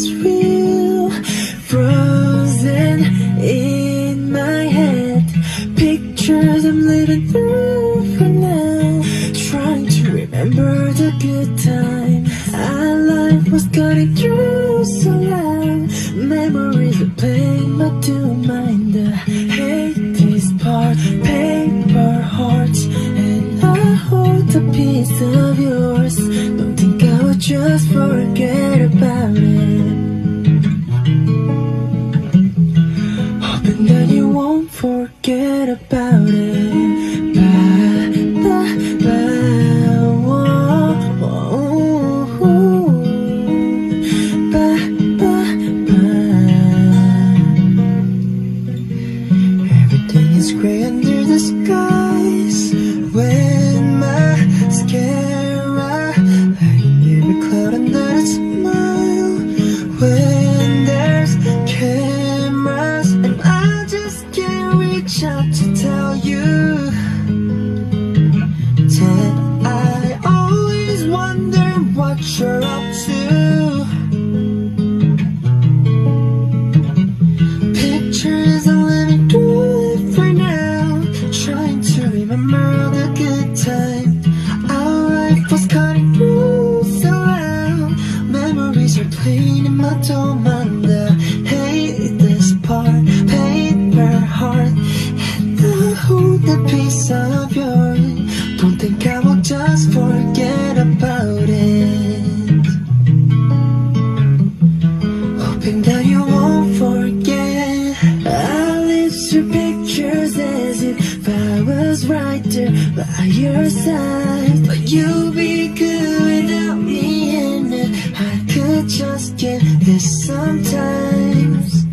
is real Frozen in my head. Pictures I'm living through for now Trying to remember the good times Our life was cutting through so loud. Memories are playing but don't mind the hate this part. Paper hearts And I hold a piece of yours. Don't think I would just forget about it forget about it. Everything is gray under the skies what up to. Pictures I'm living through it for now Trying to remember the good times Our life was cutting through so loud. Memories are playing in my dome and I hate this part Paper heart. And a piece Hoping that you won't forget. I lift your pictures as if I was right there by your side. But you'll be good without me it I could just get this sometimes